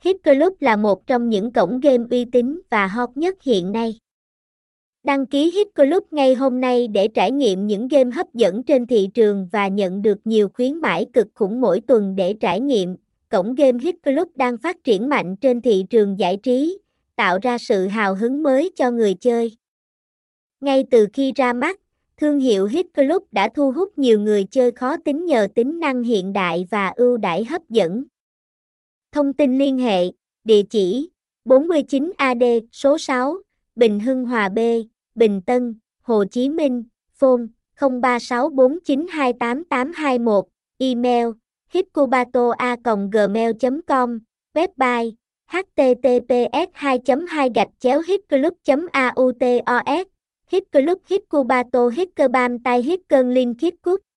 Hit Club là một trong những cổng game uy tín và hot nhất hiện nay. Đăng ký Hit Club ngay hôm nay để trải nghiệm những game hấp dẫn trên thị trường và nhận được nhiều khuyến mãi cực khủng mỗi tuần để trải nghiệm. Cổng game Hit Club đang phát triển mạnh trên thị trường giải trí, tạo ra sự hào hứng mới cho người chơi. Ngay từ khi ra mắt, thương hiệu Hit Club đã thu hút nhiều người chơi khó tính nhờ tính năng hiện đại và ưu đãi hấp dẫn. Thông tin liên hệ, địa chỉ 49 AD số 6, Bình Hưng Hòa B, Bình Tân, Hồ Chí Minh, phone 0364928821, email hitcubato.gmail.com, website https 2 2 gạch chéo hitclub autos Hit Club Hit tay Hit link Bam